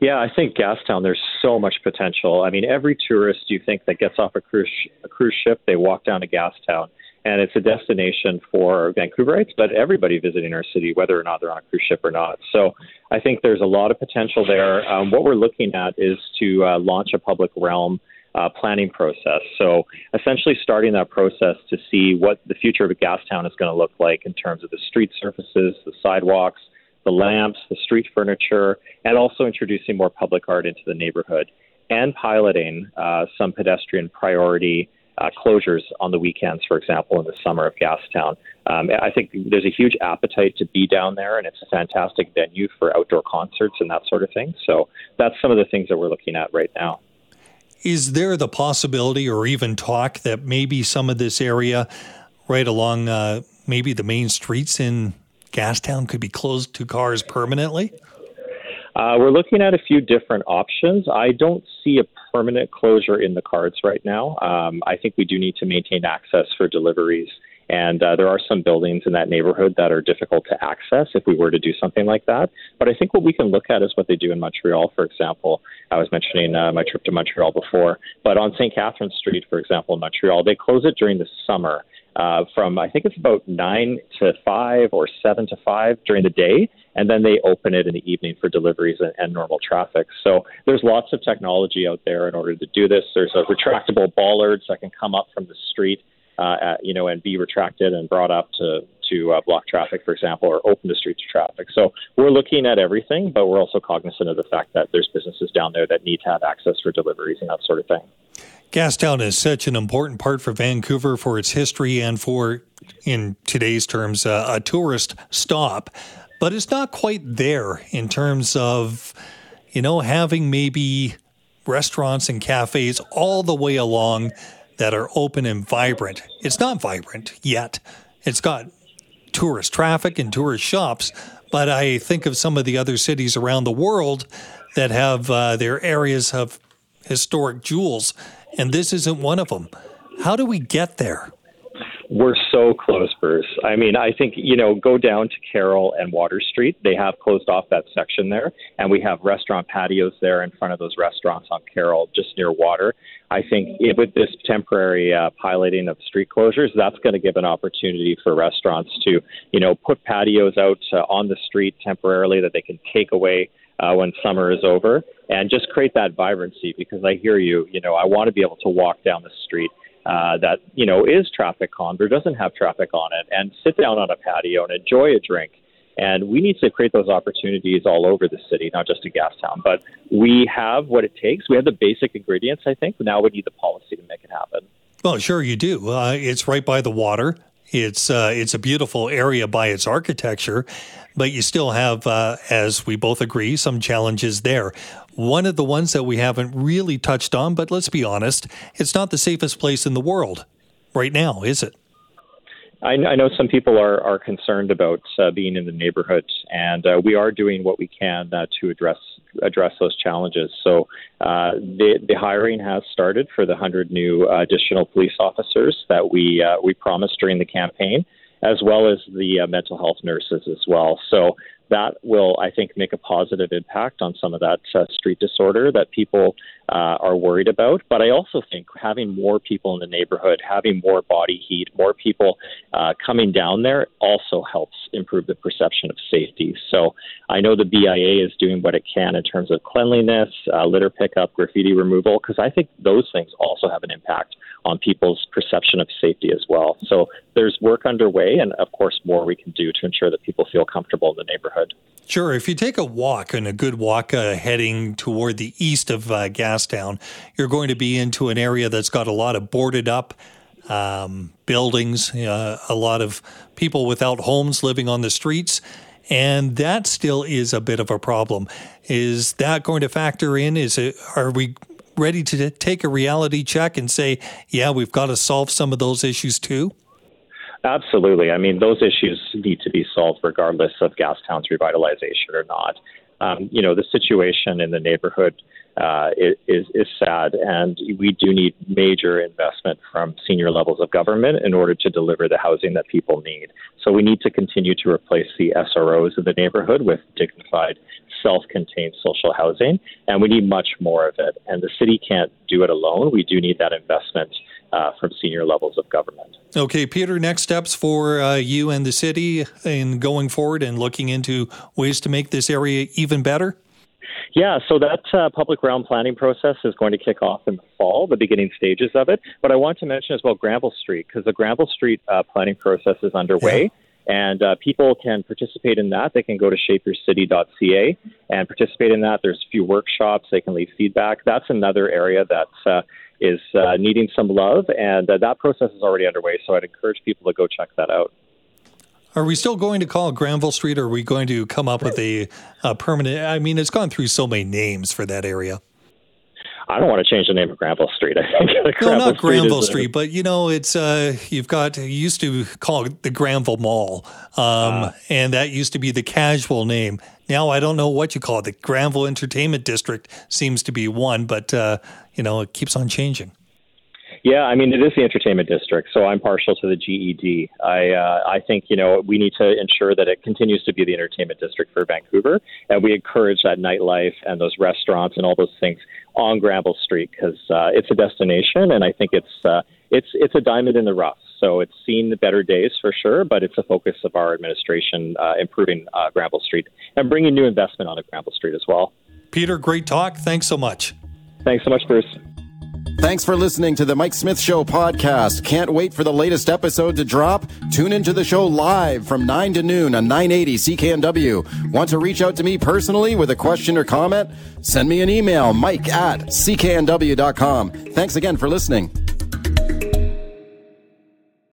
Yeah, I think Gastown, there's so much potential. I mean, every tourist you think that gets off a cruise, a cruise ship, they walk down to Gastown. And it's a destination for Vancouverites, but everybody visiting our city, whether or not they're on a cruise ship or not. So I think there's a lot of potential there. Um, what we're looking at is to uh, launch a public realm uh, planning process. So essentially starting that process to see what the future of Gastown is going to look like in terms of the street surfaces, the sidewalks, the lamps, the street furniture, and also introducing more public art into the neighborhood and piloting uh, some pedestrian priority uh, closures on the weekends, for example, in the summer of Gastown. Um, I think there's a huge appetite to be down there, and it's a fantastic venue for outdoor concerts and that sort of thing. So that's some of the things that we're looking at right now. Is there the possibility or even talk that maybe some of this area right along uh, maybe the main streets in Gastown could be closed to cars permanently? Uh, we're looking at a few different options. I don't see a permanent closure in the cards right now. Um, I think we do need to maintain access for deliveries. And uh, there are some buildings in that neighborhood that are difficult to access if we were to do something like that. But I think what we can look at is what they do in Montreal, for example. I was mentioning uh, my trip to Montreal before. But on St. Catherine Street, for example, in Montreal, they close it during the summer uh, from I think it's about nine to five or seven to five during the day, and then they open it in the evening for deliveries and, and normal traffic. So there's lots of technology out there in order to do this. There's a retractable bollards that can come up from the street, uh, at, you know, and be retracted and brought up to to uh, block traffic, for example, or open the street to traffic. So we're looking at everything, but we're also cognizant of the fact that there's businesses down there that need to have access for deliveries and that sort of thing. Gastown is such an important part for Vancouver for its history and for, in today's terms, uh, a tourist stop. But it's not quite there in terms of, you know, having maybe restaurants and cafes all the way along that are open and vibrant. It's not vibrant yet. It's got tourist traffic and tourist shops, but I think of some of the other cities around the world that have uh, their areas of historic jewels and this isn't one of them. How do we get there? We're so close, Bruce. I mean, I think, you know, go down to Carrall and Water Street. They have closed off that section there, and we have restaurant patios there in front of those restaurants on Carrall, just near water. I think it, with this temporary uh, piloting of street closures, that's going to give an opportunity for restaurants to, you know, put patios out uh, on the street temporarily that they can take away uh, when summer is over and just create that vibrancy because I hear you, you know, I want to be able to walk down the street uh, that, you know, is traffic calm or doesn't have traffic on it and sit down on a patio and enjoy a drink. And we need to create those opportunities all over the city, not just in Gastown. But we have what it takes. We have the basic ingredients, I think. Now we need the policy to make it happen. Well, sure you do. Uh, it's right by the water. It's uh, it's a beautiful area by its architecture, but you still have, uh, as we both agree, some challenges there. One of the ones that we haven't really touched on, but let's be honest, it's not the safest place in the world right now, is it? I, know some people are, are concerned about uh, being in the neighborhood, and uh, we are doing what we can uh, to address address those challenges. So uh, the the hiring has started for the 100 new additional police officers that we uh, we promised during the campaign, as well as the uh, mental health nurses as well. So that will, I think, make a positive impact on some of that uh, street disorder that people uh, are worried about. But I also think having more people in the neighborhood, having more body heat, more people uh, coming down there also helps improve the perception of safety. So I know the BIA is doing what it can in terms of cleanliness, uh, litter pickup, graffiti removal, because I think those things also have an impact on people's perception of safety as well. So there's work underway, and of course, more we can do to ensure that people feel comfortable in the neighborhood. Sure. If you take a walk and a good walk uh, heading toward the east of uh, Gastown, you're going to be into an area that's got a lot of boarded up um, buildings, uh, a lot of people without homes living on the streets. And that still is a bit of a problem. Is that going to factor in? Is it, are we ready to take a reality check and say, yeah, we've got to solve some of those issues too? Absolutely. I mean, those issues need to be solved regardless of Gastown's revitalization or not. Um, you know, the situation in the neighborhood uh, is, is sad, and we do need major investment from senior levels of government in order to deliver the housing that people need. So we need to continue to replace the SROs in the neighborhood with dignified, self-contained social housing, and we need much more of it. And the city can't do it alone. We do need that investment uh, from senior levels of government. Okay, Peter, next steps for uh, you and the city in going forward and looking into ways to make this area even better? Yeah, so that uh, public realm planning process is going to kick off in the fall, the beginning stages of it. But I want to mention as well Granville Street, because the Granville Street uh, planning process is underway. Yeah. And uh, people can participate in that. They can go to shapeyourcity.ca and participate in that. There's a few workshops. They can leave feedback. That's another area that's uh, is uh, needing some love, and uh, that process is already underway. So I'd encourage people to go check that out. Are we still going to call Granville Street, or are we going to come up with a, a permanent? I mean, it's gone through so many names for that area. I don't want to change the name of Granville Street. (laughs) I think no, not Granville Street, Street but you know, it's uh, you've got you used to call it the Granville Mall, um, uh, and that used to be the casual name. Now I don't know what you call it. The Granville Entertainment District seems to be one, but uh, you know, it keeps on changing. Yeah, I mean it is the entertainment district, so I'm partial to the GED. I uh, I think you know we need to ensure that it continues to be the entertainment district for Vancouver, and we encourage that nightlife and those restaurants and all those things on Granville Street because uh, it's a destination, and I think it's uh, it's it's a diamond in the rough. So it's seen the better days for sure, but it's a focus of our administration uh, improving uh, Granville Street and bringing new investment onto Granville Street as well. Peter, great talk. Thanks so much. Thanks so much, Bruce. Thanks for listening to the Mike Smith Show podcast. Can't wait for the latest episode to drop? Tune into the show live from 9 to noon on 980 CKNW. Want to reach out to me personally with a question or comment? Send me an email, mike at cknw.com. Thanks again for listening.